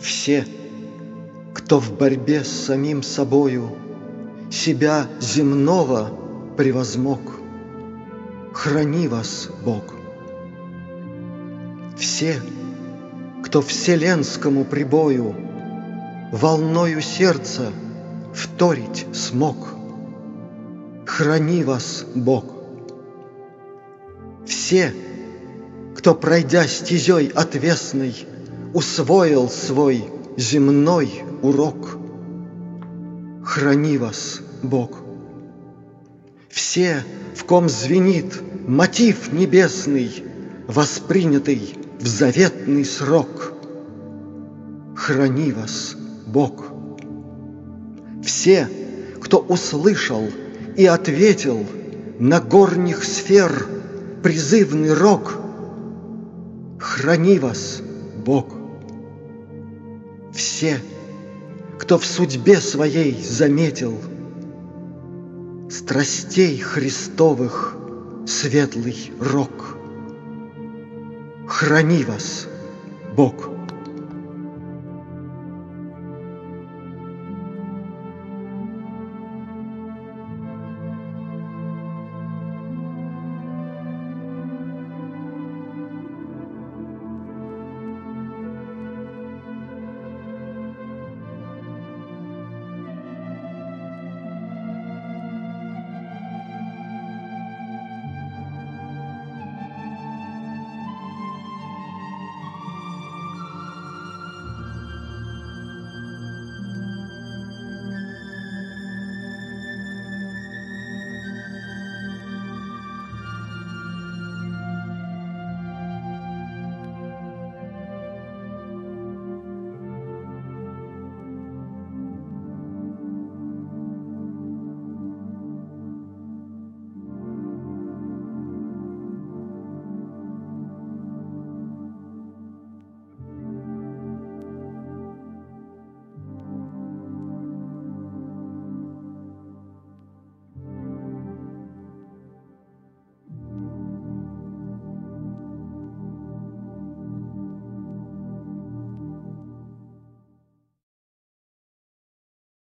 Все, кто в борьбе с самим собою Себя земного превозмог, Храни вас, Бог. Все, кто вселенскому прибою Волною сердца вторить смог, Храни вас, Бог. Все, кто, пройдя стезей отвесной, Усвоил свой земной урок, Храни вас, Бог. Все, в ком звенит мотив небесный, Воспринятый в заветный срок, Храни вас, Бог. Все, кто услышал и ответил На горних сфер призывный рок, Храни вас, Бог. Все, кто в судьбе своей заметил Страстей Христовых светлый рок, Храни вас, Бог.